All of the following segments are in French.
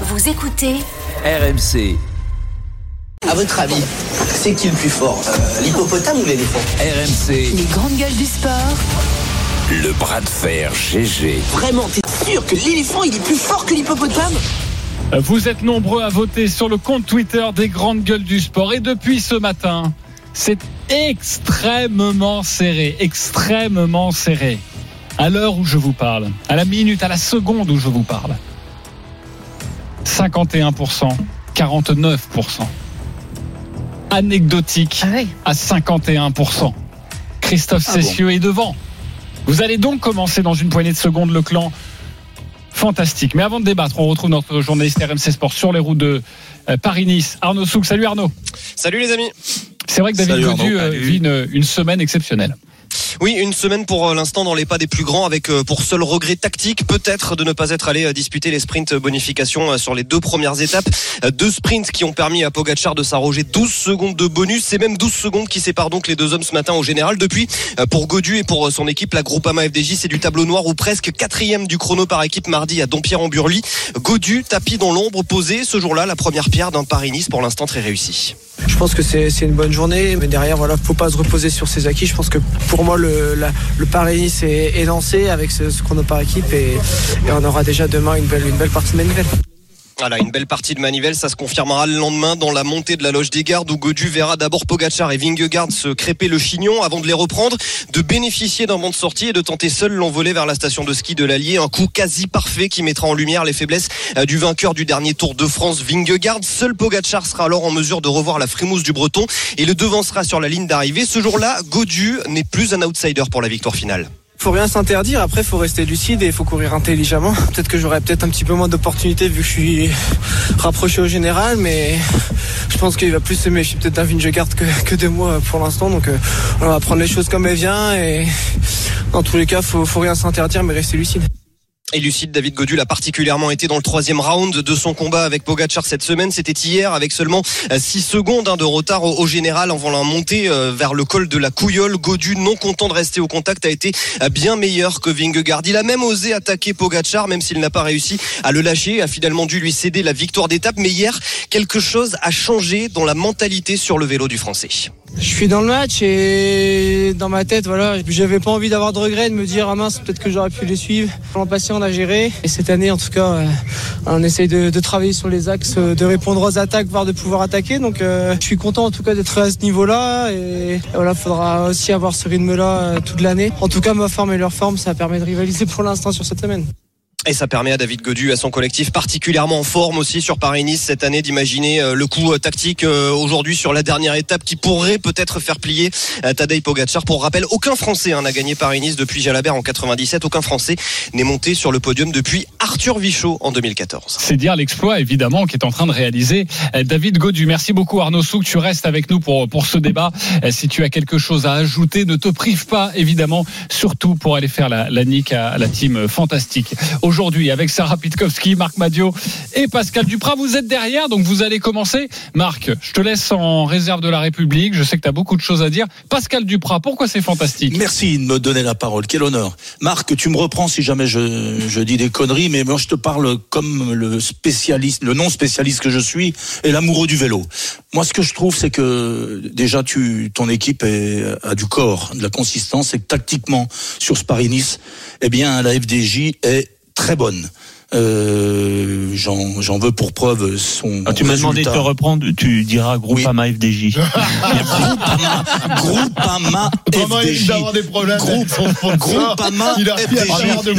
Vous écoutez RMC, À votre avis, c'est qui le plus fort Euh, L'hippopotame ou l'éléphant RMC, les grandes gueules du sport. le bras de fer GG. Vraiment, t'es sûr que l'éléphant il est plus fort que l'hippopotame Vous êtes nombreux à voter sur le compte Twitter des grandes gueules du sport et depuis ce matin, c'est extrêmement serré, extrêmement serré. À l'heure où je vous parle, à la minute, à la seconde où je vous parle. 51%, 49%. Anecdotique à 51%. Christophe Cessieux est devant. Vous allez donc commencer dans une poignée de secondes le clan fantastique. Mais avant de débattre, on retrouve notre journaliste RMC Sport sur les routes de euh, Paris-Nice, Arnaud Souk. Salut Arnaud. Salut les amis. C'est vrai que David Godu euh, vit une, une semaine exceptionnelle. Oui, une semaine pour euh, l'instant dans les pas des plus grands avec euh, pour seul regret tactique peut-être de ne pas être allé euh, disputer les sprints bonification sur les deux premières étapes. Deux sprints qui ont permis à Pogacar de s'arroger 12 secondes de bonus. C'est même 12 secondes qui séparent donc les deux hommes ce matin au général. Depuis, pour Godu et pour son équipe, la Groupama FDJ, c'est du tableau noir ou presque quatrième du chrono par équipe mardi à Dompierre-en-Burly. Godu, tapis dans l'ombre, posé ce jour-là la première pierre d'un Paris-Nice pour l'instant très réussi. Je pense que c'est une bonne journée, mais derrière, voilà, faut pas se reposer sur ses acquis. Je pense que pour moi, le, le Paris-Nice est, lancé avec ce, ce chrono par équipe et, et on aura déjà demain une belle, une belle partie de manivelle. Voilà, une belle partie de manivelle, ça se confirmera le lendemain dans la montée de la loge des gardes où Godu verra d'abord Pogacar et Vingegaard se crêper le chignon avant de les reprendre, de bénéficier d'un banc de sortie et de tenter seul l'envolée vers la station de ski de l'Allier, un coup quasi parfait qui mettra en lumière les faiblesses euh, du vainqueur du dernier Tour de France, Vingegaard. Seul Pogacar sera alors en mesure de revoir la frimousse du Breton et le devancera sur la ligne d'arrivée. Ce jour-là, Godu n'est plus un outsider pour la victoire finale. Faut rien s'interdire, après faut rester lucide et faut courir intelligemment. Peut-être que j'aurai peut-être un petit peu moins d'opportunités vu que je suis rapproché au général, mais je pense qu'il va plus se méfier peut-être d'un Vingegaard que, que de moi pour l'instant. Donc euh, on va prendre les choses comme elles viennent et dans tous les cas, faut, faut rien s'interdire mais rester lucide. Et lucide, David Godul a particulièrement été dans le troisième round de son combat avec Pogacar cette semaine. C'était hier avec seulement 6 secondes hein, de retard au, général en volant monter euh, vers le col de la Couillole. Godu, non content de rester au contact, a été euh, bien meilleur que Vingegaard. Il a même osé attaquer Pogacar, même s'il n'a pas réussi à le lâcher, a finalement dû lui céder la victoire d'étape. Mais hier, quelque chose a changé dans la mentalité sur le vélo du Français. Je suis dans le match et dans ma tête, voilà, j'avais pas envie d'avoir de regrets, de me dire ah mince, peut-être que j'aurais pu les suivre. L'an passé, on a géré et cette année, en tout cas, euh, on essaye de, travailler sur les axes, euh, de répondre aux attaques, voire de pouvoir attaquer. Donc, euh, je suis content en tout cas d'être à ce niveau-là et, et voilà, faudra aussi avoir ce rythme-là euh, toute l'année. En tout cas, ma forme et leur forme, ça permet de rivaliser pour l'instant sur cette semaine. Et ça permet à David Godu, à son collectif particulièrement en forme aussi sur Paris-Nice cette année, d'imaginer euh, le coup euh, tactique euh, aujourd'hui sur la dernière étape qui pourrait peut-être faire plier Tadej Pogacar. Pour rappel, aucun Français hein, n'a gagné Paris-Nice depuis Jalabert en 97. Aucun Français n'est monté sur le podium depuis Arthur Vichot en 2014. C'est dire l'exploit, évidemment, qu'est en train de réaliser David Godu. Merci beaucoup, Arnaud Souk. Tu restes avec nous pour, pour ce débat. Si tu as quelque chose à ajouter, ne te prive pas, évidemment, surtout pour aller faire la, la nique à, la team fantastique. Avec Sarah Pitkowski, Marc Madio et Pascal Duprat, vous êtes derrière, donc vous allez commencer. Marc, je te laisse en réserve de la République. Je sais que tu as beaucoup de choses à dire. Pascal Duprat, pourquoi c'est fantastique? Merci de me donner la parole. Quel honneur. Marc, tu me reprends si jamais je, je dis des conneries, mais moi je te parle comme le spécialiste, le non spécialiste que je suis et l'amoureux du vélo. Moi, ce que je trouve, c'est que déjà tu, ton équipe est, a du corps, de la consistance, et que tactiquement sur ce Paris-Nice, eh bien la FDJ est très bonne. Euh, J'en j'en veux pour preuve son. Ah, tu m'as demandé de te reprendre, tu diras Groupama FDJ. Groupama, Groupama FDJ. des problèmes. Groupe, Groupama FDJ.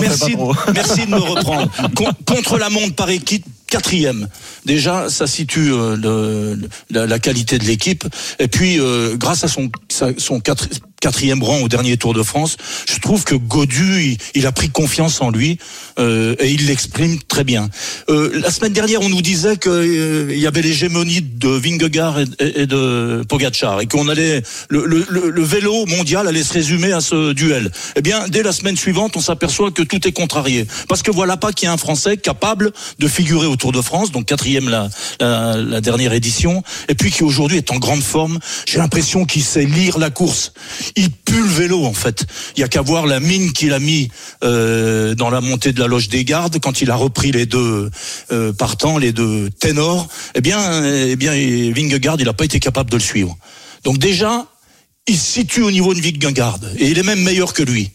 Merci, merci, de me reprendre. Con- contre la montre par équipe, quatrième. Déjà, ça situe euh, le- le- la, la qualité de l'équipe. Et puis, euh, grâce à son, sa- son quatre- quatrième rang au dernier Tour de France, je trouve que Godu, il, il a pris confiance en lui euh, et il l'exprime très bien. Euh, la semaine dernière, on nous disait qu'il y avait l'hégémonie de Vingegaard et de Pogacar et qu'on allait le, le- le- le vélo mondial allait se résumer à ce duel. Eh bien, dès la semaine suivante, on s'aperçoit que tout est contrarié parce que voilà pas qu'il y a un Français capable de figurer au Tour de France, donc quatrième la, la, la dernière édition, et puis qui aujourd'hui est en grande forme. J'ai l'impression qu'il sait lire la course. Il pue le vélo en fait. Il y a qu'à voir la mine qu'il a mis euh, dans la montée de la loge des gardes quand il a repris les deux euh, partants, les deux ténors. Eh bien, eh bien, Vingegaard, il n'a pas été capable de le suivre. Donc déjà, il se situe au niveau de Vingegaard et il est même meilleur que lui.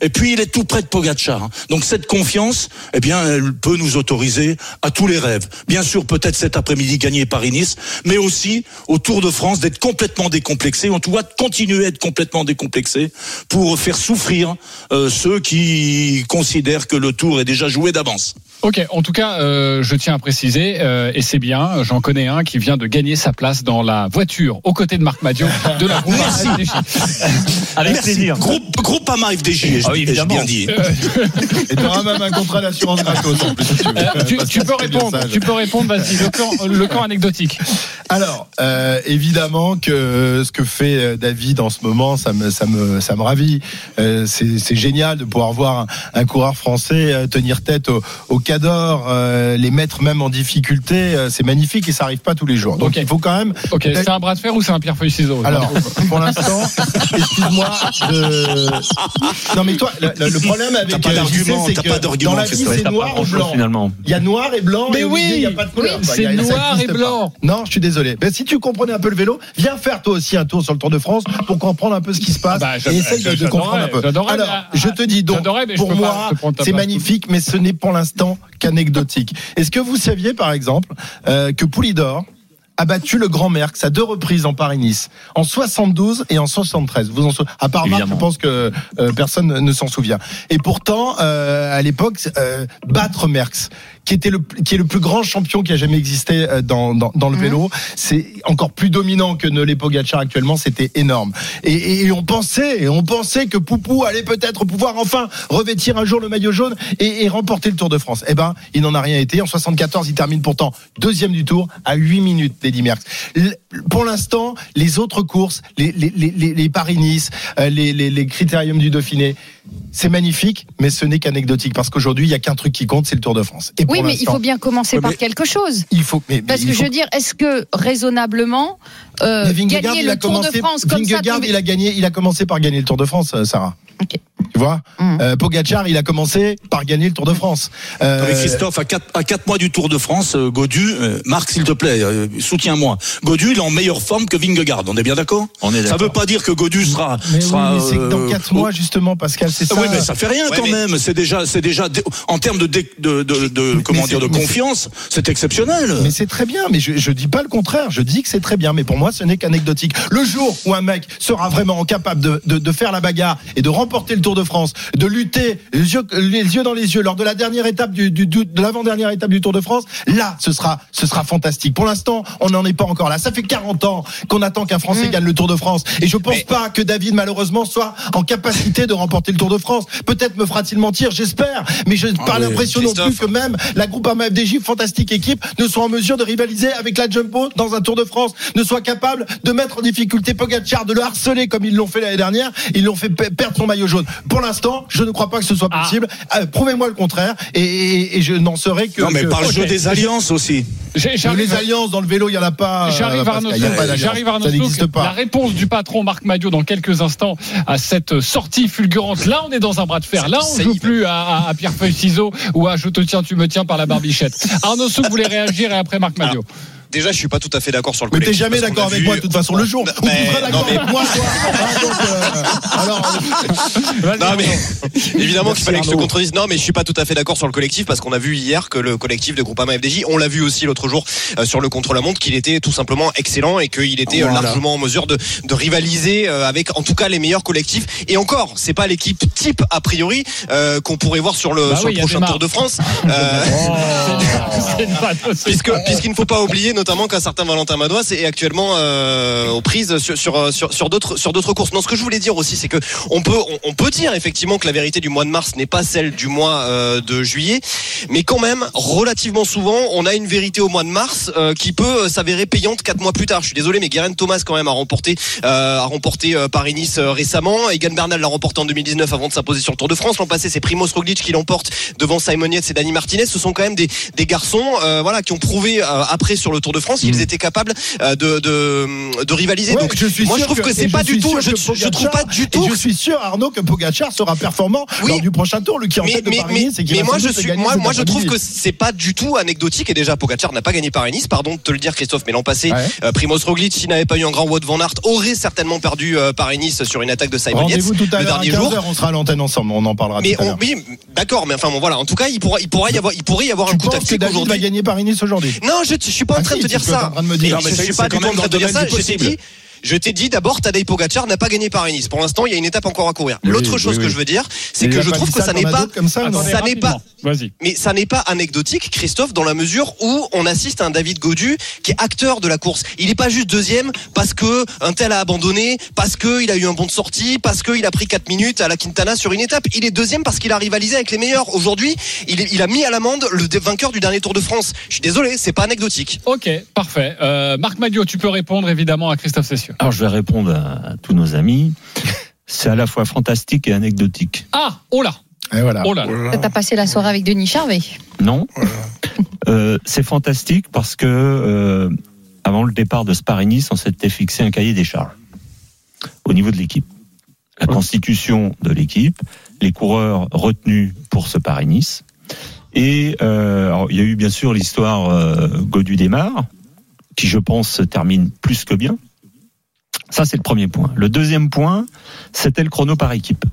Et puis il est tout près de Pogacar. Donc cette confiance, eh bien, elle peut nous autoriser à tous les rêves. Bien sûr, peut-être cet après-midi gagner Paris-Nice, mais aussi au Tour de France d'être complètement décomplexé, en tout cas de continuer à être complètement décomplexé pour faire souffrir euh, ceux qui considèrent que le Tour est déjà joué d'avance. Ok, en tout cas, euh, je tiens à préciser, euh, et c'est bien, j'en connais un qui vient de gagner sa place dans la voiture aux côtés de Marc Madiot de la groupe Merci. Avec Merci. plaisir. Groupe, groupe AMA FDJ, Ah oui, évidemment. bien dit. Et tu auras même un contrat d'assurance gratos en plus. si tu veux. Euh, tu, tu peux répondre, tu peux répondre, vas-y, le camp, le camp anecdotique. Alors, euh, évidemment que ce que fait euh, David en ce moment, ça me, ça me, ça me ravit. Euh, c'est génial de pouvoir voir un, un coureur français tenir tête au, au Cador, euh, les mettre même en difficulté. c'est magnifique et ça arrive pas tous les jours. Donc il faut quand même. Ok, c'est un bras de fer ou c'est un pierre feuille ciseaux? Alors, pour l'instant, excuse-moi de. Non mais toi, le, le- le problème avec pas euh, d'argument, c'est t'as que pas d'argument, dans la vie c'est noir ou blanc. finalement. Il y a noir et blanc. Mais et oui, il n'y a pas de couleur. oui, Bah, c'est noir et pas. blanc. Non, je suis désolé. Ben, si tu comprenais un peu le vélo, viens faire toi aussi un tour sur le Tour de France pour comprendre un peu ce qui se passe Ah bah, et essaye de, comprendre un peu. j'adorerais, Alors, mais, je te dis donc, pour moi, c'est magnifique, mais ce n'est pour l'instant qu'anecdotique. Est-ce que vous saviez, par exemple, euh, que Poulidor a battu le Grand Merckx à deux reprises en Paris-Nice, en 72 et en 73. Vous en sou- à part Marc, je pense que euh, personne ne s'en souvient. Et pourtant, euh, à l'époque, euh, battre Merckx, qui était le qui est le plus grand champion qui a jamais existé euh, dans dans, dans le vélo, c'est encore plus dominant que ne l'est Pogacar actuellement. C'était énorme. Et, et, et on pensait, et on pensait que Poupou allait peut-être pouvoir enfin revêtir un jour le maillot jaune et, et remporter le Tour de France. Eh ben, il n'en a rien été. En 74, il termine pourtant deuxième du Tour à 8 minutes d'Eddy Merckx. Pour l'instant, les autres courses, les, les, les, les- les Paris-Nice, euh, les, les, les critériums du Dauphiné, c'est magnifique, mais ce n'est qu'anecdotique parce qu'aujourd'hui, il y a qu'un truc qui compte, c'est le Tour de France. Et Oui, pour mais il faut bien commencer par quelque chose. il faut. Mais, mais Parce que faut- je veux dire, est-ce que raisonnablement euh, gagner il a le Tour commencé. de France comme ça Vingegaard, il a gagné. Il a commencé par gagner le Tour de France, euh, Sarah. Tu vois, euh, Pogacar, il a commencé par gagner le Tour de France. Euh, Christophe, à 4 à quatre mois du Tour de France, euh, Godu, euh, Marc, s'il te plaît, euh, soutiens-moi. Godu, il est en meilleure forme que Vingegaard. On est bien d'accord On est Ça veut pas dire que Godu sera. mais oui, sera mais c'est que dans euh, 4 au- mois, justement, Pascal, c'est Ah ça. oui, mais ça fait rien Ouais, quand mais- même. C'est déjà, c'est déjà dé- en termes de, dé- de, de, de- comment dire, de confiance, c'est exceptionnel. Mais c'est très bien, mais je, je dis pas le contraire, je dis que c'est très bien, mais pour moi ce n'est qu'anecdotique. Le jour où un mec sera vraiment capable de, de, de faire la bagarre et de remporter le Tour de France, de lutter les yeux, les yeux dans les yeux lors de la dernière étape du, du- du- de l'avant-dernière étape du Tour de France, là ce sera ce sera fantastique. Pour l'instant, on n'en est pas encore là. Ça fait 40 ans qu'on attend qu'un Français gagne le Tour de France et je pense Mais- pas que David malheureusement soit en capacité de remporter le Tour de France. Peut-être me fera-t-il mentir, j'espère, mais je n'ai pas oui, l'impression non plus que même la groupe FDJ, fantastique équipe, ne soit en mesure de rivaliser avec la Jumbo dans un Tour de France, ne soit capable de mettre en difficulté Pogacar, de le harceler comme ils l'ont fait l'année dernière, ils l'ont fait pe- perdre son maillot jaune. Pour l'instant, je ne crois pas que ce soit Ah. possible. Euh, Prouvez-moi le contraire et, et- et je n'en serai que. non, mais que- par le jeu des alliances aussi. Les alliances dans le vélo, il y en a pas. euh, J'arrive pas Arnaud Ça n'existe La réponse du patron Marc Madio dans quelques instants à cette sortie fulgurante. Là, on est dans un bras de fer. Là, on y joue plus à, à, à pierre feuille ciseaux ou à je te tiens, tu me tiens par la barbichette. Arnaud Souk voulait réagir et après Marc Madio. Déjà, je suis pas tout à fait d'accord sur le Mais t'es collectif. jamais d'accord avec vu- moi de toute façon. Le jour Bah, d'accord non, mais- avec moi, toi. ah, donc, euh, alors, Non mais évidemment qu'il fallait que je te contredise. Non mais je suis pas tout à fait d'accord sur le collectif parce qu'on a vu hier que le collectif de Groupama FDJ, on l'a vu aussi l'autre jour euh, sur le contre-la-montre qu'il était tout simplement excellent et qu'il était euh, Voilà. largement en mesure de, de rivaliser euh, avec en tout cas les meilleurs collectifs. Et encore, c'est pas l'équipe type a priori euh, qu'on pourrait voir sur le Bah sur oui, le prochain Tour de France. Euh, C'est une vanne aussi. Puisque puisqu'il ne faut pas oublier notamment qu'un certain Valentin Madois est actuellement euh, aux prises sur sur sur, sur d'autres sur d'autres courses. Non, ce que je voulais dire aussi, c'est que on peut on, peut dire effectivement que la vérité du mois de mars n'est pas celle du mois euh, de juillet, mais quand même relativement souvent, on a une vérité au mois de mars euh, qui peut euh, s'avérer payante quatre mois plus tard. Je suis désolé, mais Guerin Thomas quand même a remporté euh, a remporté euh, Paris-Nice euh, récemment. Egan Bernal l'a remporté en 2019 avant de s'imposer sur le Tour de France. L'an passé, c'est Primoz Roglic qui l'emporte devant Simon Yates et Dani Martinez. Ce sont quand même des des garçons euh, voilà, qui ont prouvé euh, après sur le Tour de France qu'ils étaient capables euh, de, de, de rivaliser. Ouais, Donc, je suis moi, je trouve que, c'est pas du tout. Je, je trouve Pogacar- pas du tout. Je suis sûr, Arnaud, que Pogacar sera performant Oui. lors du prochain tour, qui Mais, moi je suis moi moi je trouve que c'est pas du tout anecdotique et déjà Pogacar n'a pas gagné Paris-Nice pardon de te le dire Christophe mais l'an passé Ouais. euh, Primoz Roglic s'il n'avait pas eu un grand Wout van Aert aurait certainement perdu euh, Paris-Nice sur une attaque de Simon Yates le dernier 15h, jour on sera à l'antenne ensemble, on en parlera mais tout à on, oui d'accord mais enfin bon voilà en tout cas il pourra il pourra y avoir il pourrait y avoir Tu un coup tactique David va aujourd'hui gagner Paris-Nice aujourd'hui? Non je, je suis pas en Ah train de te dire. ça je suis pas du tout en train de dire ça. je t'ai dit je t'ai dit d'abord Tadej Pogacar n'a pas gagné Paris-Nice. Pour l'instant, il y a une étape encore à courir. Oui, L'autre chose oui. que je veux dire, c'est que je trouve que ça n'est as pas comme ça, n'est pas mais ça n'est pas anecdotique, Christophe, dans la mesure où on assiste à un David Godu qui est acteur de la course. Il n'est pas juste deuxième parce que un tel a abandonné, parce que il a eu un bon de sortie, parce qu'il a pris 4 minutes à la Quintana sur une étape. Il est deuxième parce qu'il a rivalisé avec les meilleurs. Aujourd'hui, il, est- il a mis à l'amende le vainqueur du dernier Tour de France. Je suis désolé, c'est pas anecdotique. Ok, parfait. Euh, Marc Madio, tu peux répondre évidemment à Christophe Alors je vais répondre à, à tous nos amis. C'est à la fois fantastique et anecdotique. Ah, oh là, Et voilà. oh là. T'as passé la soirée avec Denis Charvet. Non Euh, C'est fantastique parce que euh, avant le départ de Paris-Nice, on s'était fixé un cahier des charges au niveau de l'équipe. La constitution de l'équipe, les coureurs retenus pour ce Paris-Nice. Et euh, alors, il y a eu bien sûr l'histoire euh, Godu démarre, qui je pense se termine plus que bien. Ça, c'est le premier point. Le deuxième point, c'était le chrono par équipe.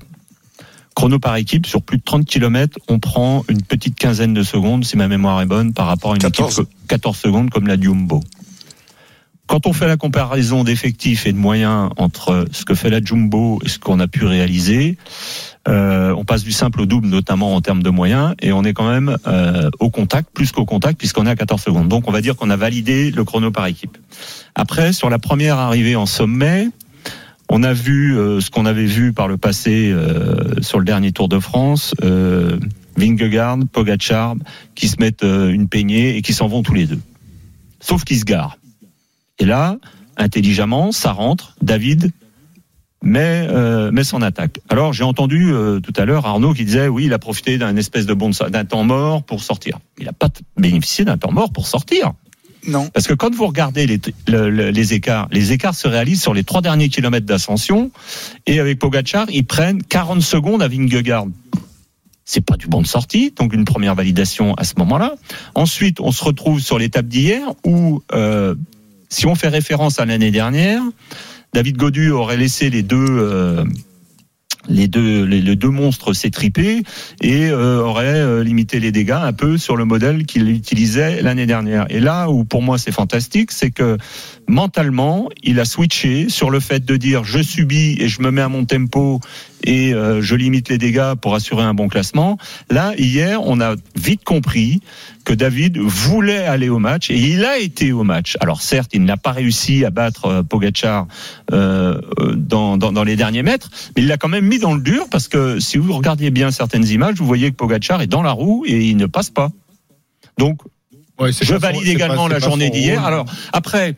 Chrono par équipe, sur plus de 30 km, on prend une petite quinzaine de secondes, si ma mémoire est bonne, par rapport à une 14. équipe que- 14 secondes comme la Jumbo. Quand on fait la comparaison d'effectifs et de moyens entre ce que fait la Jumbo et ce qu'on a pu réaliser, euh, on passe du simple au double, notamment en termes de moyens, et on est quand même euh, au contact, plus qu'au contact, puisqu'on est à 14 secondes. Donc on va dire qu'on a validé le chrono par équipe. Après, sur la première arrivée en sommet, on a vu euh, ce qu'on avait vu par le passé sur le dernier Tour de France, Vingegaard, Pogacar, qui se mettent une peignée et qui s'en vont tous les deux. Sauf qu'ils se garent. Et là, intelligemment, ça rentre. David met, euh, met son attaque. Alors j'ai entendu euh, tout à l'heure Arnaud qui disait oui, il a profité d'un espèce de bon d'un temps mort pour sortir. Il n'a pas bénéficié d'un temps mort pour sortir. Non. Parce que quand vous regardez les, le- le- les écarts, les écarts se réalisent sur les trois derniers kilomètres d'ascension. Et avec Pogachar, ils prennent 40 secondes à Vingegaard. C'est pas du bon de sortie, donc une première validation à ce moment-là. Ensuite, on se retrouve sur l'étape d'hier où, euh, si on fait référence à l'année dernière, David Godu aurait laissé les deux. euh, les deux, les, les deux monstres s'étriper et euh, aurait euh, limité les dégâts un peu sur le modèle qu'il utilisait l'année dernière. Et là où pour moi c'est fantastique, c'est que mentalement il a switché sur le fait de dire je subis et je me mets à mon tempo et euh, je limite les dégâts pour assurer un bon classement. Là hier on a vite compris que David voulait aller au match et il a été au match. Alors certes il n'a pas réussi à battre euh, Pogacar euh, euh, dans, dans, dans les derniers mètres, mais il l'a quand même mis dans le dur parce que si vous regardiez bien certaines images, vous voyez que Pogacar est dans la roue et il ne passe pas. Donc, Ouais, je son- valide également pas- la journée d'hier. Alors, après,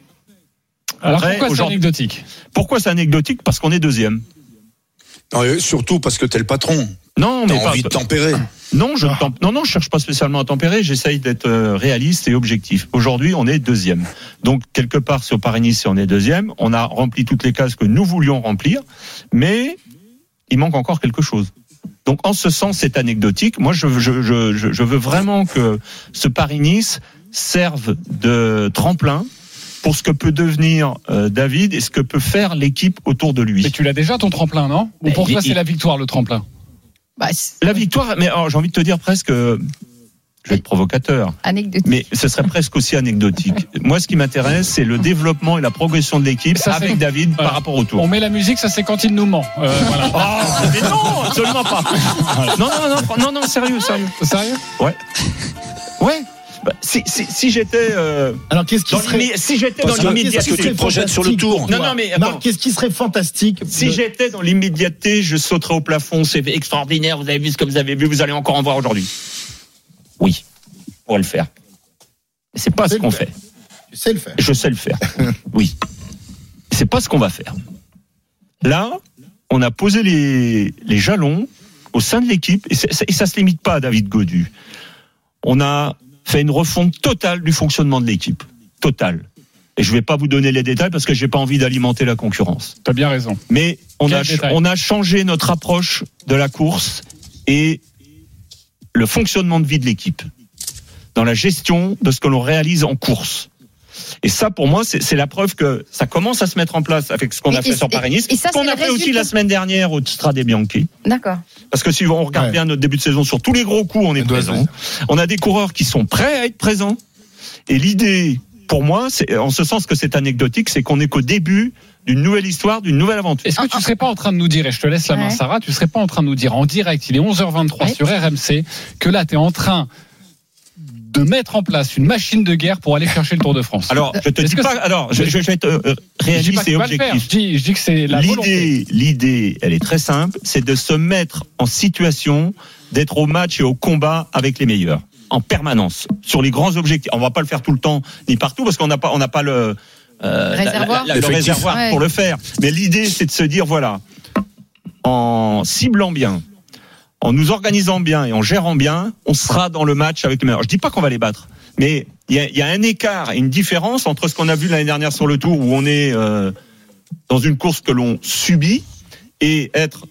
Alors Après, pourquoi c'est anecdotique pourquoi c'est anecdotique Parce qu'on est deuxième. Non, surtout parce que t'es le patron. Non, T'as mais pas. envie de tempérer. Non, je Ah. non, non, je cherche pas spécialement à tempérer. J'essaye d'être euh, réaliste et objectif. Aujourd'hui, on est deuxième. Donc quelque part sur Paris-Nice, on est deuxième. On a rempli toutes les cases que nous voulions remplir, mais il manque encore quelque chose. Donc en ce sens, c'est anecdotique. Moi, je, je, je, je- je veux vraiment que ce Paris-Nice serve de tremplin pour ce que peut devenir euh, David et ce que peut faire l'équipe autour de lui. Mais tu l'as déjà ton tremplin, non? Ou pour toi c'est la victoire le tremplin? Bah, La victoire, mais j'ai envie de te dire presque, euh, je vais être provocateur, anecdotique. mais ce serait presque aussi anecdotique. Moi, ce qui m'intéresse, c'est le développement et la progression de l'équipe avec David Voilà. par rapport au tour. On met la musique, ça c'est quand il nous ment. Euh, voilà. Oh, mais non, absolument pas. Non, non, non, non, non, sérieux, sérieux. Sérieux Ouais. Ouais. Bah, si si, si j'étais euh, Alors qu'est-ce qui dans serait si j'étais dans l'immédiateté, tu te projettes sur le fantastique tour. Non, non, mais qu'est-ce qui serait fantastique Si de- j'étais dans l'immédiateté, je sauterais au plafond. C'est extraordinaire. Vous avez vu ce que vous avez vu. Vous allez encore en voir aujourd'hui. Oui, on pourrait le faire. Mais c'est pas ce qu'on fait. Tu sais le faire. Je sais le faire. Oui. C'est pas ce qu'on va faire. Là, on a posé les, les jalons au sein de l'équipe et, et ça se limite pas à David Godu. On a fait une refonte totale du fonctionnement de l'équipe. Totale. Et je vais pas vous donner les détails parce que j'ai pas envie d'alimenter la concurrence. T'as bien raison. Mais on Quel a, détail on a changé notre approche de la course et le fonctionnement de vie de l'équipe dans la gestion de ce que l'on réalise en course. Et ça, pour moi, c'est c'est la preuve que ça commence à se mettre en place avec ce qu'on a fait sur Paris-Nice, qu'on a fait aussi la semaine dernière au Strade Bianchi. D'accord. Parce que si on regarde Ouais. bien notre début de saison sur tous les gros coups, on est présent. On a des coureurs qui sont prêts à être présents. Et l'idée, pour moi, c'est en ce sens que c'est anecdotique, c'est qu'on est qu'au début d'une nouvelle histoire, d'une nouvelle aventure. Est-ce que tu serais pas en train de nous dire, et je te laisse la main Ouais. Sarah, tu serais pas en train de nous dire en direct, il est 11h23 Ouais. sur RMC, que là tu es en train de mettre en place une machine de guerre pour aller chercher le Tour de France Alors, je te dis que pas. c'est- Alors, je, je vais être euh, je réaliste et faire, objectif. je dis, je dis que c'est la volonté. L'idée, l'idée, elle est très simple, c'est de se mettre en situation d'être au match et au combat avec les meilleurs en permanence sur les grands objectifs. On va pas le faire tout le temps ni partout parce qu'on n'a pas, on n'a pas le euh, la- Réservoir. la- la- le Effectif. réservoir Ouais. pour le faire. Mais l'idée, c'est de se dire voilà, en ciblant bien, en nous organisant bien et en gérant bien, on sera dans le match avec les meilleurs. Je dis pas qu'on va les battre, mais il y a, il y a un écart et une différence entre ce qu'on a vu l'année dernière sur le Tour où on est euh, dans une course que l'on subit et être,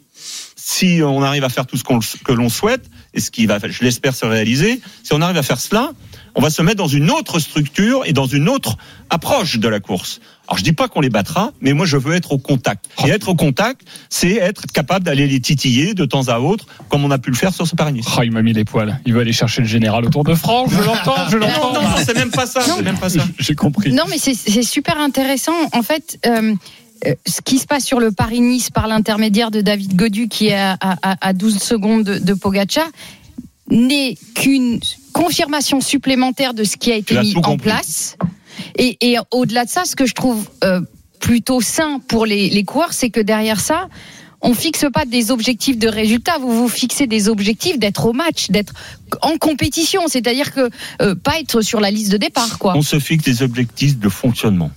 si on arrive à faire tout ce qu'on, que l'on souhaite, et ce qui va, je l'espère, se réaliser, si on arrive à faire cela, on va se mettre dans une autre structure et dans une autre approche de la course. Alors je dis pas qu'on les battra, mais moi je veux être au contact. Et être au contact, c'est être capable d'aller les titiller de temps à autre, comme on a pu le faire sur ce Paris-Nice. Oh, il m'a mis les poils. Il veut aller chercher le général au Tour de France. Je l'entends, je l'entends. non, non, c'est même pas ça, c'est même pas ça. J'ai compris. Non, mais c'est c'est super intéressant. En fait, euh, euh, ce qui se passe sur le Paris-Nice par l'intermédiaire de David Godu, qui est à, à- à 12 secondes de, de Pogacar, n'est qu'une confirmation supplémentaire de ce qui a été mis en compris. place. Et, et au-delà de ça, ce que je trouve euh, plutôt sain pour les, les coureurs, c'est que derrière ça, on fixe pas des objectifs de résultats, vous vous fixez des objectifs d'être au match, d'être en compétition, c'est-à-dire que euh, pas être sur la liste de départ, quoi. On se fixe des objectifs de fonctionnement,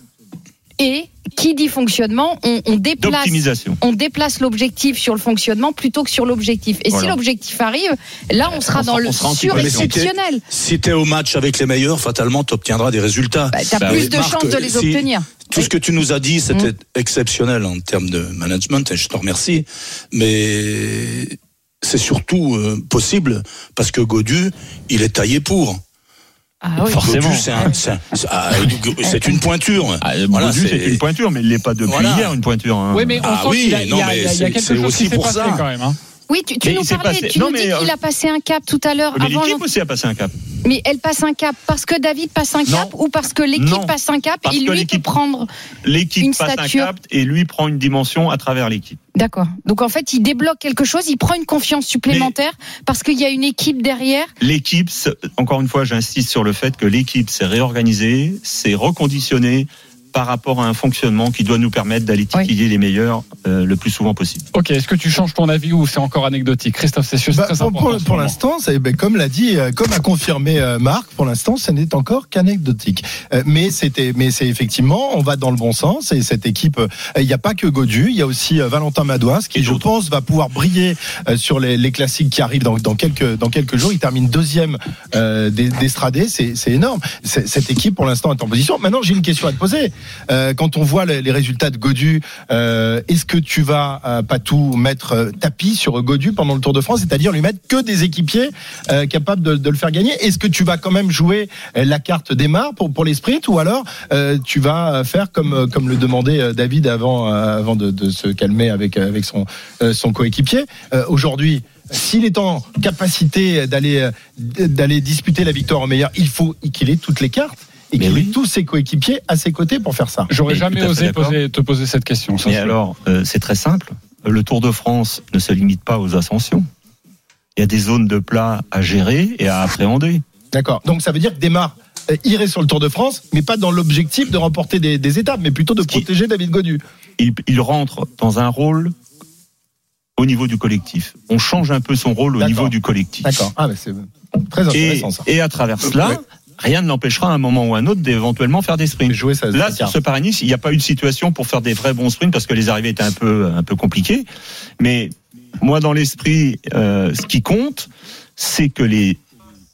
Et qui dit fonctionnement, on, on déplace, on déplace l'objectif sur le fonctionnement plutôt que sur l'objectif. Et si l'objectif arrive, là on sera on dans sera- le on sera en sur Mais si t'es- exceptionnel. Si tu es au match avec les meilleurs, fatalement, tu obtiendras des résultats. Bah, T'as Bah plus oui, de chances de les si- obtenir. Tout ce que tu nous as dit, c'était exceptionnel en termes de management, et je te remercie. Mais c'est surtout euh, possible parce que Godu, il est taillé pour. Ah oui. Forcément. C'est un- c'est un- c'est ah, c'est une pointure. Ah, Voilà, c'est une pointure, mais il l'est pas depuis Voilà. hier, une pointure. hein. Oui, mais on Ah sent oui, qu'il y a- non, y a- y quelque chose aussi qui s'est pour passé ça. quand même. hein. Oui, tu, nous parlais, passé- tu non, nous dis mais, euh, qu'il a passé un cap tout à l'heure. Mais l'équipe aussi a passé un cap. Mais elle passe un cap parce que David passe un cap ou parce que l'équipe passe un cap Parce et lui peut l'équipe- prendre. L'équipe Une passe stature. un cap et lui prend une dimension à travers l'équipe. D'accord. Donc en fait, il débloque quelque chose, il prend une confiance supplémentaire parce qu'il y a une équipe derrière. L'équipe, encore une fois, j'insiste sur le fait que l'équipe s'est réorganisée, s'est reconditionnée par rapport à un fonctionnement qui doit nous permettre d'aller titiller les meilleurs euh, le plus souvent possible. Ok, est-ce que tu changes ton avis ou c'est encore anecdotique? Christophe Cessieux, c'est Bah, très pour, important. pour- pour l'instant, ben, comme l'a dit, euh, comme a confirmé euh, Marc, pour l'instant, ce n'est encore qu'anecdotique. Euh, mais c'était, mais c'est effectivement, on va dans le bon sens. Et cette équipe, euh, il n'y a pas que Godu, il y a aussi euh, Valentin Madouas qui, Et je pense, va pouvoir briller euh, sur les, les classiques qui arrivent dans, dans quelques dans quelques jours. Il termine deuxième euh, des- d'Estradé, c'est c'est énorme. Cette équipe, pour l'instant, est en position. Maintenant, j'ai une question à te poser. Euh, quand on voit les, résultats de Godu, euh, est-ce que tu vas euh, pas tout mettre tapis sur Godu pendant le Tour de France, c'est-à-dire lui mettre que des équipiers capables de, le faire gagner? Est-ce que tu vas quand même jouer la carte des mares pour les sprints ou alors tu vas faire comme comme le demandait David avant avant de, se calmer avec avec son son coéquipier? Aujourd'hui s'il est en capacité d'aller d'aller disputer la victoire au meilleur, il faut qu'il ait toutes les cartes et qu'il oui. ait tous ses coéquipiers à ses côtés pour faire ça. J'aurais Mais jamais osé poser- te poser cette question. Mais alors, euh, c'est très simple. Le Tour de France ne se limite pas aux ascensions. Il y a des zones de plat à gérer et à appréhender. D'accord. Donc ça veut dire que Desmar euh, irait sur le Tour de France, mais pas dans l'objectif de remporter des, des étapes, mais plutôt de protéger David Godu. Il, il rentre dans un rôle au niveau du collectif. On change un peu son rôle au D'accord. niveau du collectif. D'accord. Ah, mais c'est très Et, intéressant ça. et à travers cela, Ouais. Rien ne l'empêchera à un moment ou à un autre d'éventuellement faire des sprints. Jouer Là, sur ce Paris-Nice, il n'y a pas eu de situation pour faire des vrais bons sprints parce que les arrivées étaient un peu, un peu compliquées. Mais moi, dans l'esprit, euh, ce qui compte, c'est que les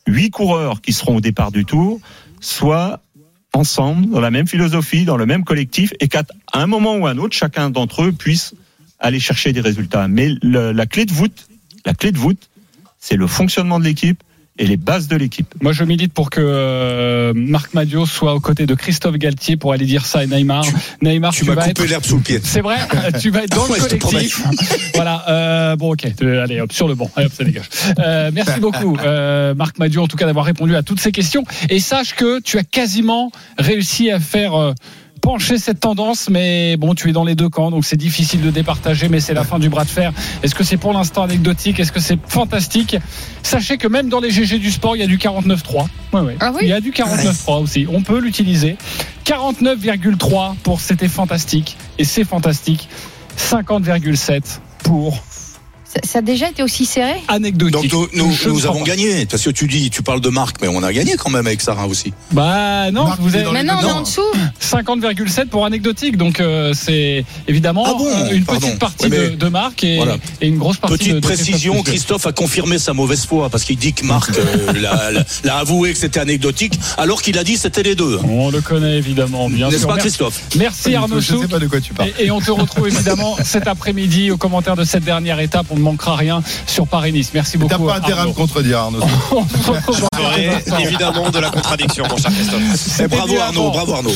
huit coureurs qui seront au départ du tour soient ensemble, dans la même philosophie, dans le même collectif, et qu'à un moment ou un autre, chacun d'entre eux puisse aller chercher des résultats. Mais le- la clé de voûte, la clé de voûte, c'est le fonctionnement de l'équipe et les bases de l'équipe. Moi, je milite pour que euh, Marc Madio soit aux côtés de Christophe Galtier pour aller dire ça à Neymar. Neymar, Tu tu, vas coupé être. l'herbe sous le pied. C'est vrai, tu vas être dans Ouais, le collectif. voilà. euh, bon, ok. Euh, Allez, hop, sur le banc. Allez, hop, ça dégage. Euh, merci beaucoup, euh, Marc Madio, en tout cas, d'avoir répondu à toutes ces questions. Et sache que tu as quasiment réussi à faire. Pencher cette tendance, mais bon, tu es dans les deux camps, donc c'est difficile de départager, mais c'est la fin du bras de fer. Est-ce que c'est pour l'instant anecdotique? Est-ce que c'est fantastique? Sachez que même dans les GG du sport, il y a du 49.3. Ouais, ouais. Ah oui? Il y a du 49.3 aussi. On peut l'utiliser. 49,3 pour c'était fantastique, et c'est fantastique. 50,7 pour Ça, ça a déjà été aussi serré anecdotique. Donc nous, nous, ne avons pas. gagné. Parce que tu dis, tu parles de Marc, mais on a gagné quand même avec Sarah aussi. Bah non, Marc, vous avez Maintenant, on est en dessous. 50,7 pour anecdotique, donc euh, c'est évidemment Ah bon euh, une Pardon. petite partie Ouais, mais- de, de Marc et, Voilà. et une grosse partie Petite de, de précision, Christophe a confirmé sa mauvaise foi parce qu'il dit que Marc euh, l'a- avoué que c'était anecdotique, alors qu'il a dit que c'était les deux. On le connaît évidemment, bien N'est-ce pas Merci, Christophe? Merci Arnaud Je sais Souk. pas de quoi tu parles. Et, et on te retrouve évidemment cet après-midi au commentaire de cette dernière étape. On ne manquera rien sur Paris-Nice. Merci T'as beaucoup. pas intérêt à me contredire, Arnaud. Évidemment de la contradiction, mon cher Christophe. C'était Bravo Arnaud, bravo Arnaud.